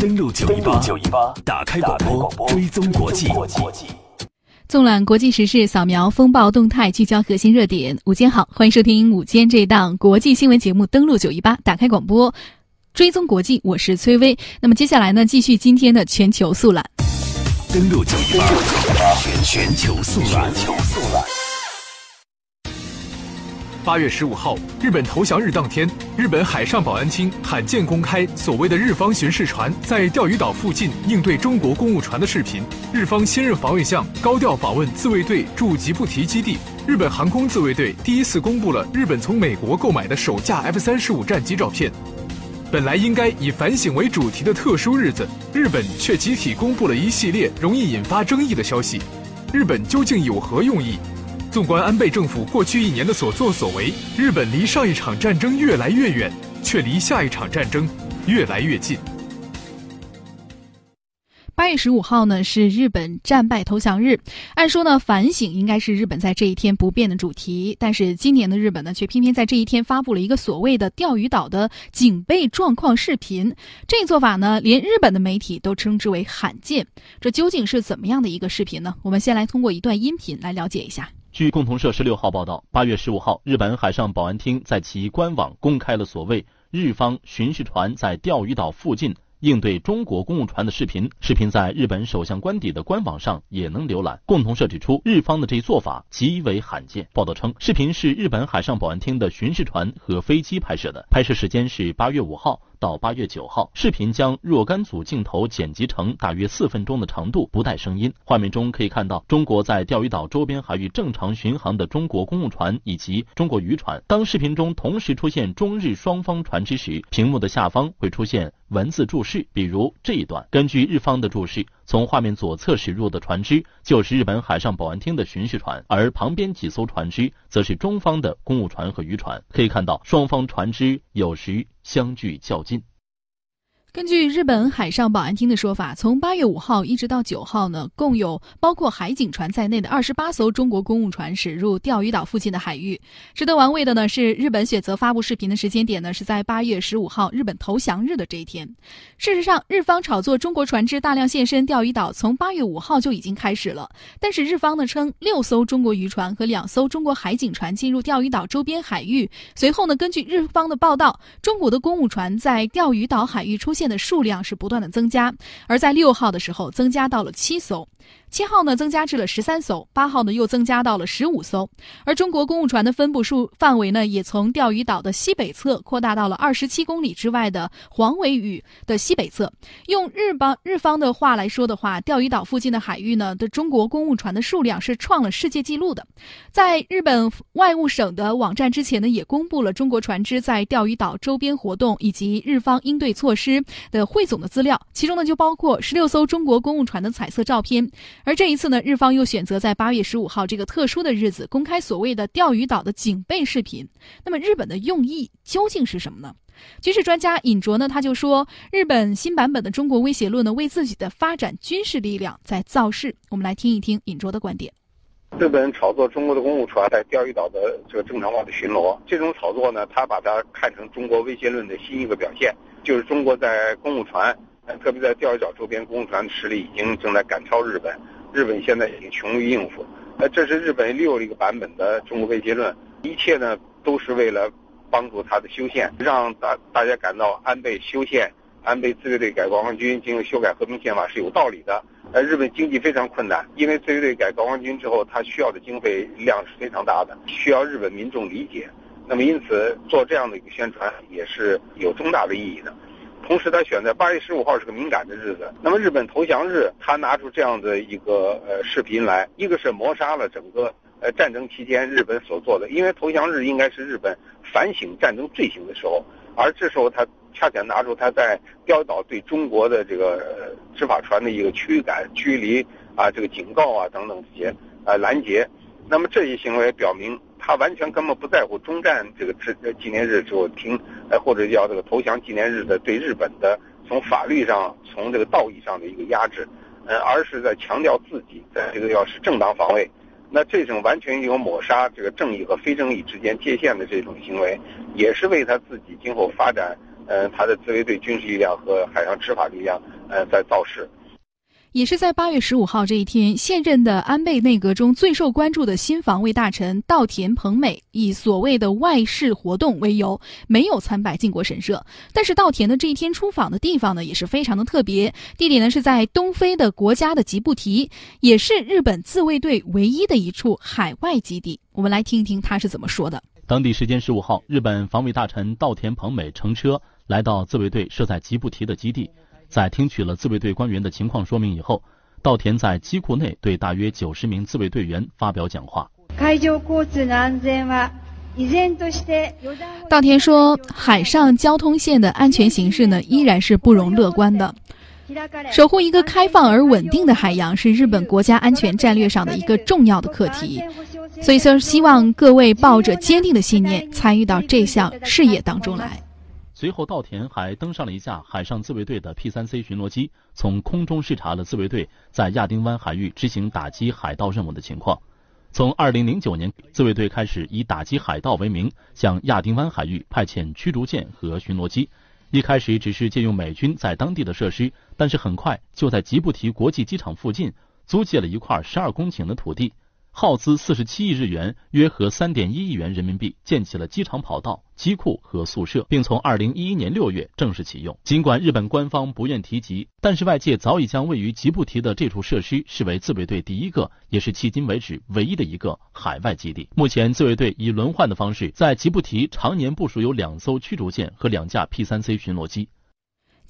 登录九一八，打开广播，追踪国际。纵览国际时事，扫描风暴动态，聚焦核心热点。午间好，欢迎收听午间这档国际新闻节目。登录九一八，打开广播，追踪国际。我是崔薇。那么接下来呢，继续今天的全球速览。登录九一八，全全球速览。八月十五号，日本投降日当天，日本海上保安厅罕见公开所谓的日方巡视船在钓鱼岛附近应对中国公务船的视频。日方新任防卫相高调访问自卫队驻吉布提基地。日本航空自卫队第一次公布了日本从美国购买的首架 F 三十五战机照片。本来应该以反省为主题的特殊日子，日本却集体公布了一系列容易引发争议的消息。日本究竟有何用意？纵观安倍政府过去一年的所作所为，日本离上一场战争越来越远，却离下一场战争越来越近。八月十五号呢是日本战败投降日，按说呢反省应该是日本在这一天不变的主题，但是今年的日本呢却偏偏在这一天发布了一个所谓的钓鱼岛的警备状况视频，这一做法呢连日本的媒体都称之为罕见。这究竟是怎么样的一个视频呢？我们先来通过一段音频来了解一下。据共同社十六号报道，八月十五号，日本海上保安厅在其官网公开了所谓日方巡视船在钓鱼岛附近。应对中国公务船的视频，视频在日本首相官邸的官网上也能浏览。共同社指出，日方的这一做法极为罕见。报道称，视频是日本海上保安厅的巡视船和飞机拍摄的，拍摄时间是八月五号。到八月九号，视频将若干组镜头剪辑成大约四分钟的长度，不带声音。画面中可以看到中国在钓鱼岛周边海域正常巡航的中国公务船以及中国渔船。当视频中同时出现中日双方船只时，屏幕的下方会出现文字注释，比如这一段。根据日方的注释，从画面左侧驶入的船只就是日本海上保安厅的巡视船，而旁边几艘船只则是中方的公务船和渔船。可以看到，双方船只有时。相距较近。根据日本海上保安厅的说法，从八月五号一直到九号呢，共有包括海警船在内的二十八艘中国公务船驶入钓鱼岛附近的海域。值得玩味的呢是，日本选择发布视频的时间点呢是在八月十五号日本投降日的这一天。事实上，日方炒作中国船只大量现身钓鱼岛，从八月五号就已经开始了。但是日方呢称，六艘中国渔船和两艘中国海警船进入钓鱼岛周边海域。随后呢，根据日方的报道，中国的公务船在钓鱼岛海域出现。舰的数量是不断的增加，而在六号的时候增加到了七艘。七号呢，增加至了十三艘；八号呢，又增加到了十五艘。而中国公务船的分布数范围呢，也从钓鱼岛的西北侧扩大到了二十七公里之外的黄尾屿的西北侧。用日方日方的话来说的话，钓鱼岛附近的海域呢的中国公务船的数量是创了世界纪录的。在日本外务省的网站之前呢，也公布了中国船只在钓鱼岛周边活动以及日方应对措施的汇总的资料，其中呢就包括十六艘中国公务船的彩色照片。而这一次呢，日方又选择在八月十五号这个特殊的日子公开所谓的钓鱼岛的警备视频。那么，日本的用意究竟是什么呢？军事专家尹卓呢，他就说，日本新版本的中国威胁论呢，为自己的发展军事力量在造势。我们来听一听尹卓的观点。日本炒作中国的公务船在钓鱼岛的这个正常化的巡逻，这种炒作呢，他把它看成中国威胁论的新一个表现，就是中国在公务船。特别在钓鱼岛周边，公船的实力已经正在赶超日本，日本现在已经穷于应付。呃，这是日本又一个版本的中国威胁论，一切呢都是为了帮助他的修宪，让大大家感到安倍修宪、安倍自卫队改国防军进行修改和平宪法是有道理的。呃，日本经济非常困难，因为自卫队改国防军之后，他需要的经费量是非常大的，需要日本民众理解。那么因此做这样的一个宣传也是有重大的意义的。同时，他选在八月十五号是个敏感的日子。那么，日本投降日，他拿出这样的一个呃视频来，一个是抹杀了整个呃战争期间日本所做的，因为投降日应该是日本反省战争罪行的时候，而这时候他恰恰拿出他在钓鱼岛对中国的这个执法船的一个驱赶、驱离啊，这个警告啊等等这些啊拦截。那么这些行为表明。他完全根本不在乎中战这个纪纪念日之后停，呃或者叫这个投降纪念日的对日本的从法律上从这个道义上的一个压制，呃而是在强调自己在这个要是正当防卫，那这种完全有抹杀这个正义和非正义之间界限的这种行为，也是为他自己今后发展呃，他的自卫队军事力量和海上执法力量，呃，在造势。也是在八月十五号这一天，现任的安倍内阁中最受关注的新防卫大臣稻田朋美以所谓的外事活动为由，没有参拜靖国神社。但是稻田的这一天出访的地方呢，也是非常的特别，地点呢是在东非的国家的吉布提，也是日本自卫队唯一的一处海外基地。我们来听一听他是怎么说的。当地时间十五号，日本防卫大臣稻田朋美乘车来到自卫队设在吉布提的基地。在听取了自卫队官员的情况说明以后，稻田在机库内对大约九十名自卫队员发表讲话。稻田说，海上交通线的安全形势呢，依然是不容乐观的。守护一个开放而稳定的海洋，是日本国家安全战略上的一个重要的课题。所以说，希望各位抱着坚定的信念，参与到这项事业当中来。随后，稻田还登上了一架海上自卫队的 P-3C 巡逻机，从空中视察了自卫队在亚丁湾海域执行打击海盗任务的情况。从2009年，自卫队开始以打击海盗为名，向亚丁湾海域派遣驱逐舰和巡逻机。一开始只是借用美军在当地的设施，但是很快就在吉布提国际机场附近租借了一块12公顷的土地。耗资四十七亿日元，约合三点一亿元人民币，建起了机场跑道、机库和宿舍，并从二零一一年六月正式启用。尽管日本官方不愿提及，但是外界早已将位于吉布提的这处设施视为自卫队第一个，也是迄今为止唯一的一个海外基地。目前，自卫队以轮换的方式在吉布提常年部署有两艘驱逐舰和两架 P 三 C 巡逻机。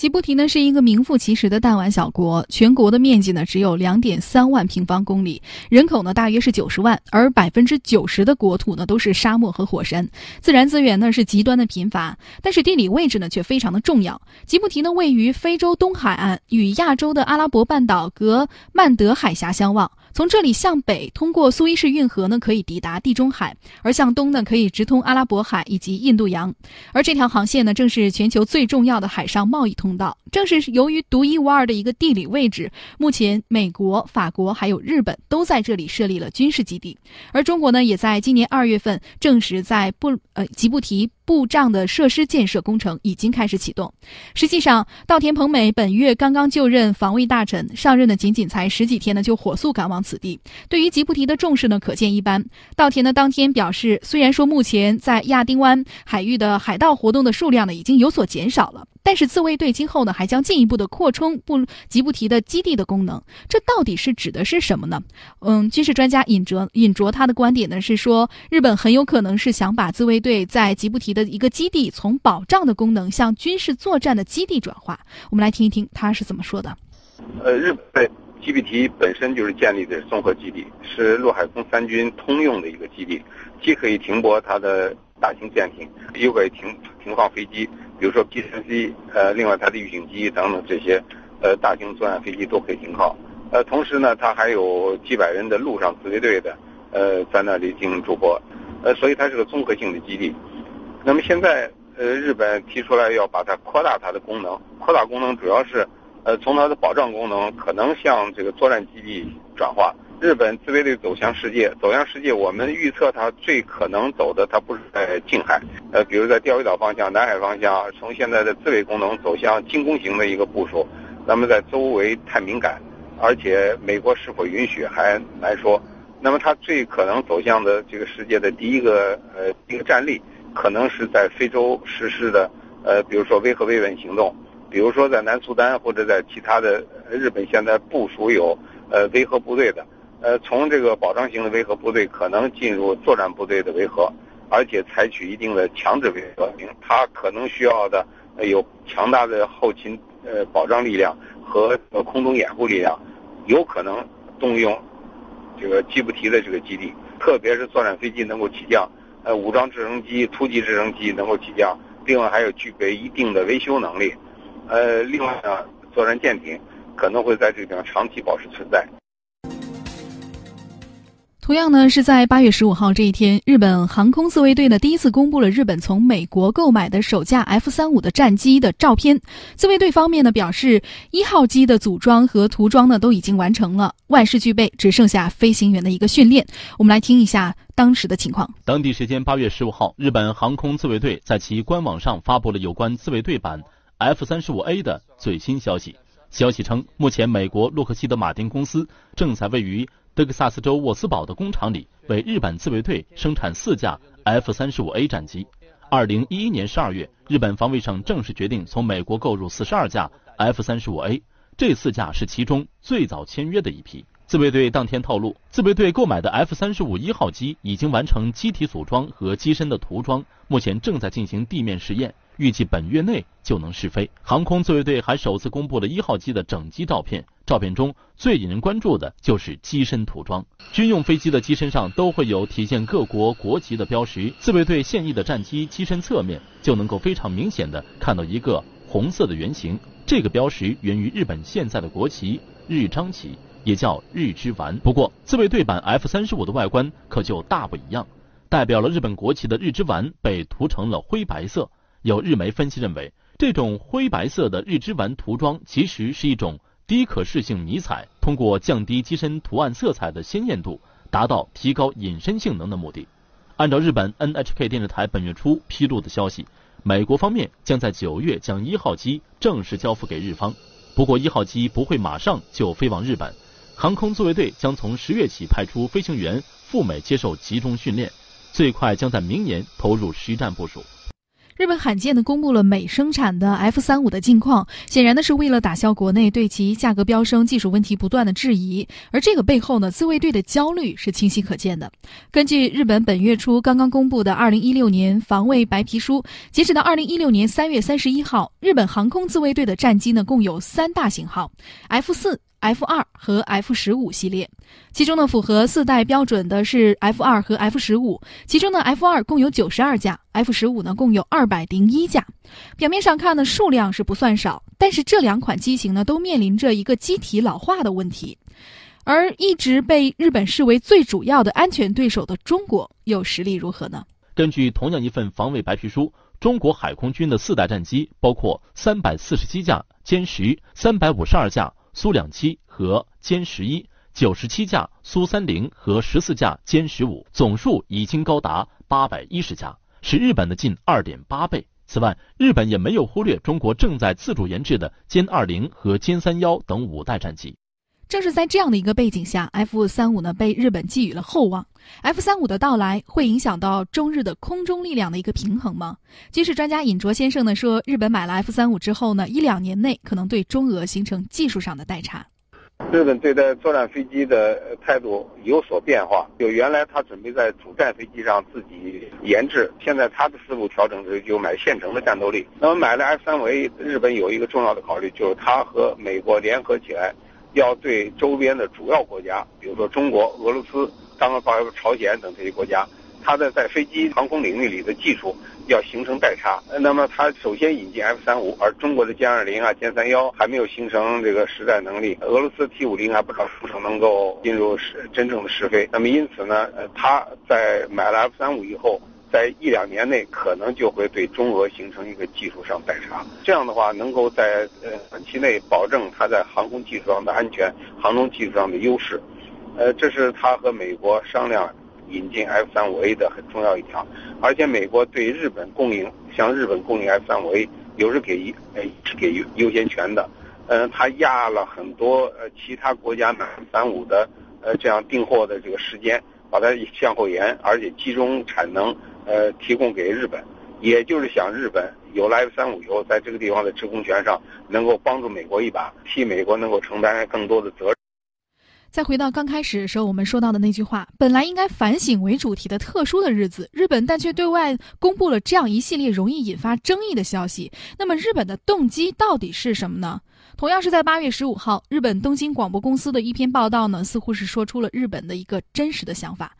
吉布提呢是一个名副其实的弹丸小国，全国的面积呢只有两点三万平方公里，人口呢大约是九十万，而百分之九十的国土呢都是沙漠和火山，自然资源呢是极端的贫乏，但是地理位置呢却非常的重要。吉布提呢位于非洲东海岸，与亚洲的阿拉伯半岛隔曼德海峡相望。从这里向北，通过苏伊士运河呢，可以抵达地中海；而向东呢，可以直通阿拉伯海以及印度洋。而这条航线呢，正是全球最重要的海上贸易通道。正是由于独一无二的一个地理位置，目前美国、法国还有日本都在这里设立了军事基地。而中国呢，也在今年二月份证实，在布呃吉布提。布障的设施建设工程已经开始启动。实际上，稻田朋美本月刚刚就任防卫大臣，上任的仅仅才十几天呢，就火速赶往此地。对于吉布提的重视呢，可见一斑。稻田呢当天表示，虽然说目前在亚丁湾海域的海盗活动的数量呢已经有所减少了。但是自卫队今后呢，还将进一步的扩充布吉布提的基地的功能，这到底是指的是什么呢？嗯，军事专家尹哲尹卓他的观点呢是说，日本很有可能是想把自卫队在吉布提的一个基地从保障的功能向军事作战的基地转化。我们来听一听他是怎么说的。呃，日本吉布提本身就是建立的综合基地，是陆海空三军通用的一个基地，既可以停泊它的大型舰艇，又可以停停放飞机。比如说 P-3C，呃，另外它的预警机等等这些，呃，大型作战飞机都可以停靠。呃，同时呢，它还有几百人的陆上自卫队的，呃，在那里进行驻泊，呃，所以它是个综合性的基地。那么现在，呃，日本提出来要把它扩大它的功能，扩大功能主要是，呃，从它的保障功能可能向这个作战基地转化。日本自卫队走向世界，走向世界，我们预测它最可能走的，它不是在近海，呃，比如在钓鱼岛方向、南海方向，从现在的自卫功能走向进攻型的一个部署。那么在周围太敏感，而且美国是否允许还难说。那么它最可能走向的这个世界的第一个呃一个战力，可能是在非洲实施的，呃，比如说维和维稳行动，比如说在南苏丹或者在其他的日本现在部署有呃维和部队的。呃，从这个保障型的维和部队可能进入作战部队的维和，而且采取一定的强制维和，它可能需要的有强大的后勤呃保障力量和空中掩护力量，有可能动用这个吉布提的这个基地，特别是作战飞机能够起降，呃，武装直升机、突击直升机能够起降，另外还有具备一定的维修能力，呃，另外呢，作战舰艇可能会在这个地方长期保持存在。同样呢，是在八月十五号这一天，日本航空自卫队呢第一次公布了日本从美国购买的首架 F 三五的战机的照片。自卫队方面呢表示，一号机的组装和涂装呢都已经完成了，万事俱备，只剩下飞行员的一个训练。我们来听一下当时的情况。当地时间八月十五号，日本航空自卫队在其官网上发布了有关自卫队版 F 三十五 A 的最新消息。消息称，目前美国洛克希德马丁公司正在位于德克萨斯州沃斯堡的工厂里为日本自卫队生产四架 F 三十五 A 战机。二零一一年十二月，日本防卫省正式决定从美国购入四十二架 F 三十五 A，这四架是其中最早签约的一批。自卫队当天透露，自卫队购买的 F 三十五一号机已经完成机体组装和机身的涂装，目前正在进行地面试验。预计本月内就能试飞。航空自卫队还首次公布了一号机的整机照片，照片中最引人关注的就是机身涂装。军用飞机的机身上都会有体现各国国旗的标识，自卫队现役的战机机身侧面就能够非常明显的看到一个红色的圆形，这个标识源于日本现在的国旗日章旗，也叫日之丸。不过自卫队版 F 三十五的外观可就大不一样，代表了日本国旗的日之丸被涂成了灰白色。有日媒分析认为，这种灰白色的日之丸涂装其实是一种低可视性迷彩，通过降低机身图案色彩的鲜艳度，达到提高隐身性能的目的。按照日本 NHK 电视台本月初披露的消息，美国方面将在九月将一号机正式交付给日方。不过，一号机不会马上就飞往日本，航空自卫队将从十月起派出飞行员赴美接受集中训练，最快将在明年投入实战部署。日本罕见的公布了美生产的 F 三五的近况，显然呢是为了打消国内对其价格飙升、技术问题不断的质疑。而这个背后呢，自卫队的焦虑是清晰可见的。根据日本本月初刚刚公布的二零一六年防卫白皮书，截止到二零一六年三月三十一号，日本航空自卫队的战机呢共有三大型号：F 四。F 二和 F 十五系列，其中呢符合四代标准的是 F 二和 F 十五，其中呢 F 二共有九十二架，F 十五呢共有二百零一架。表面上看呢数量是不算少，但是这两款机型呢都面临着一个机体老化的问题，而一直被日本视为最主要的安全对手的中国又实力如何呢？根据同样一份防卫白皮书，中国海空军的四代战机包括三百四十七架歼十、三百五十二架。苏两七和歼十一，九十七架苏三零和十四架歼十五，总数已经高达八百一十架，是日本的近二点八倍。此外，日本也没有忽略中国正在自主研制的歼二零和歼三幺等五代战机。正是在这样的一个背景下，F 三五呢被日本寄予了厚望。F 三五的到来会影响到中日的空中力量的一个平衡吗？军事专家尹卓先生呢说，日本买了 F 三五之后呢，一两年内可能对中俄形成技术上的代差。日本对待作战飞机的态度有所变化，就原来他准备在主战飞机上自己研制，现在他的思路调整是就买现成的战斗力。那么买了 F 三五 A，日本有一个重要的考虑，就是他和美国联合起来。要对周边的主要国家，比如说中国、俄罗斯、刚刚包括朝鲜等这些国家，它的在飞机航空领域里的技术要形成代差。那么它首先引进 F 三五，而中国的歼二零啊、歼三幺还没有形成这个实战能力。俄罗斯 T 五零还不知道是否能够进入实真正的试飞。那么因此呢，呃，它在买了 F 三五以后。在一两年内，可能就会对中俄形成一个技术上代差。这样的话，能够在短期内保证它在航空技术上的安全、航空技术上的优势。呃，这是他和美国商量引进 F 三五 A 的很重要一条。而且，美国对日本供应，向日本供应 F 三五 A，有是给呃是给优先权的。嗯，他压了很多其他国家买 F 三五的呃这样订货的这个时间，把它向后延，而且集中产能。呃，提供给日本，也就是想日本有来三五以后，在这个地方的制空权上能够帮助美国一把，替美国能够承担更多的责任。再回到刚开始的时候，我们说到的那句话，本来应该反省为主题的特殊的日子，日本但却对外公布了这样一系列容易引发争议的消息。那么，日本的动机到底是什么呢？同样是在八月十五号，日本东京广播公司的一篇报道呢，似乎是说出了日本的一个真实的想法。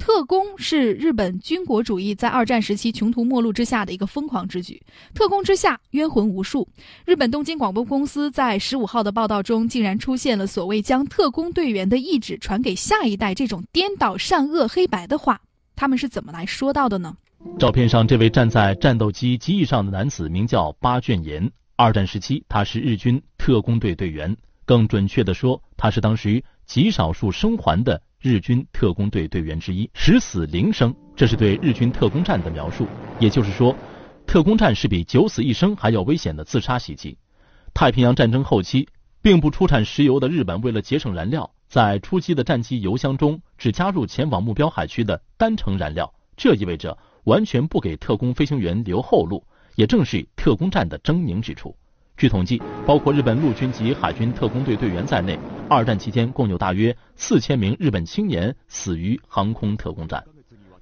特工是日本军国主义在二战时期穷途末路之下的一个疯狂之举。特工之下，冤魂无数。日本东京广播公司在十五号的报道中，竟然出现了所谓将特工队员的意志传给下一代这种颠倒善恶黑白的话。他们是怎么来说到的呢？照片上这位站在战斗机机翼上的男子名叫八卷岩。二战时期，他是日军特工队队员，更准确地说，他是当时极少数生还的。日军特工队队员之一，十死零生，这是对日军特工战的描述。也就是说，特工战是比九死一生还要危险的自杀袭击。太平洋战争后期，并不出产石油的日本，为了节省燃料，在初期的战机油箱中只加入前往目标海区的单程燃料，这意味着完全不给特工飞行员留后路，也正是特工战的狰狞之处。据统计，包括日本陆军及海军特工队队员在内，二战期间共有大约四千名日本青年死于航空特工战。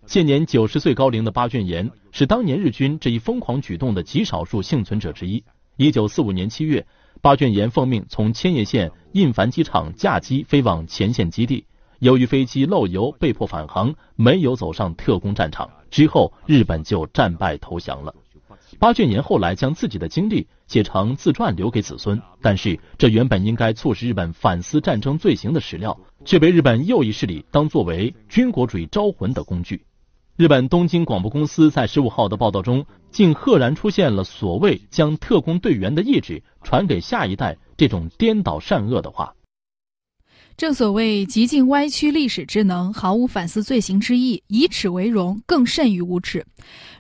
现年九十岁高龄的八卷岩是当年日军这一疯狂举动的极少数幸存者之一。一九四五年七月，八卷岩奉命从千叶县印繁机场驾机飞往前线基地，由于飞机漏油，被迫返航，没有走上特工战场。之后，日本就战败投降了。八卷年后来将自己的经历写成自传留给子孙，但是这原本应该促使日本反思战争罪行的史料，却被日本右翼势力当作为军国主义招魂的工具。日本东京广播公司在十五号的报道中，竟赫然出现了所谓将特工队员的意志传给下一代这种颠倒善恶的话。正所谓极尽歪曲历史之能，毫无反思罪行之意，以耻为荣，更甚于无耻。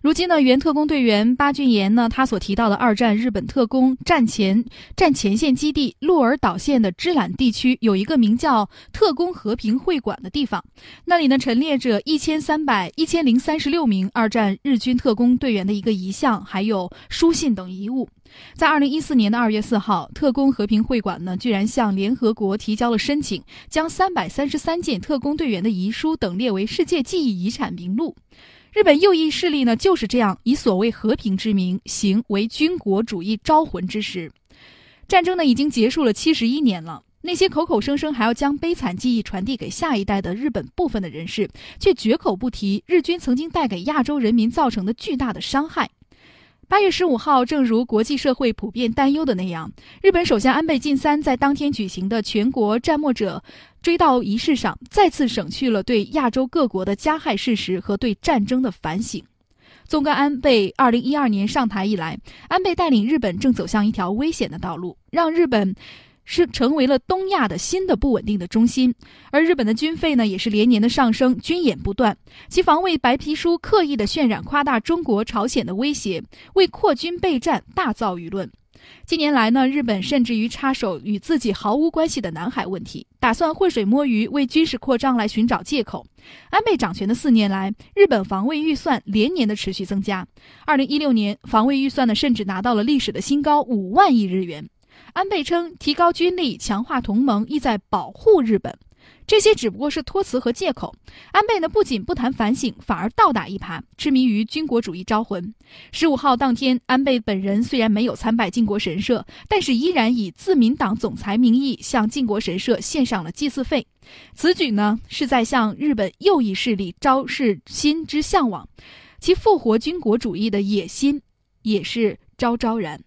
如今呢，原特工队员八俊彦呢，他所提到的二战日本特工战前战前线基地鹿儿岛县的知览地区，有一个名叫特工和平会馆的地方，那里呢陈列着一千三百一千零三十六名二战日军特工队员的一个遗像，还有书信等遗物。在二零一四年的二月四号，特工和平会馆呢，居然向联合国提交了申请，将三百三十三件特工队员的遗书等列为世界记忆遗产名录。日本右翼势力呢，就是这样以所谓和平之名，行为军国主义招魂之实。战争呢，已经结束了七十一年了，那些口口声声还要将悲惨记忆传递给下一代的日本部分的人士，却绝口不提日军曾经带给亚洲人民造成的巨大的伤害。八月十五号，正如国际社会普遍担忧的那样，日本首相安倍晋三在当天举行的全国战没者追悼仪式上，再次省去了对亚洲各国的加害事实和对战争的反省。纵观安倍二零一二年上台以来，安倍带领日本正走向一条危险的道路，让日本。是成为了东亚的新的不稳定的中心，而日本的军费呢也是连年的上升，军演不断，其防卫白皮书刻意的渲染夸大中国、朝鲜的威胁，为扩军备战大造舆论。近年来呢，日本甚至于插手与自己毫无关系的南海问题，打算浑水摸鱼，为军事扩张来寻找借口。安倍掌权的四年来，日本防卫预算连年的持续增加，二零一六年防卫预算呢甚至拿到了历史的新高五万亿日元。安倍称，提高军力、强化同盟，意在保护日本。这些只不过是托词和借口。安倍呢，不仅不谈反省，反而倒打一耙，痴迷于军国主义招魂。十五号当天，安倍本人虽然没有参拜靖国神社，但是依然以自民党总裁名义向靖国神社献上了祭祀费。此举呢，是在向日本右翼势力昭示心之向往，其复活军国主义的野心也是昭昭然。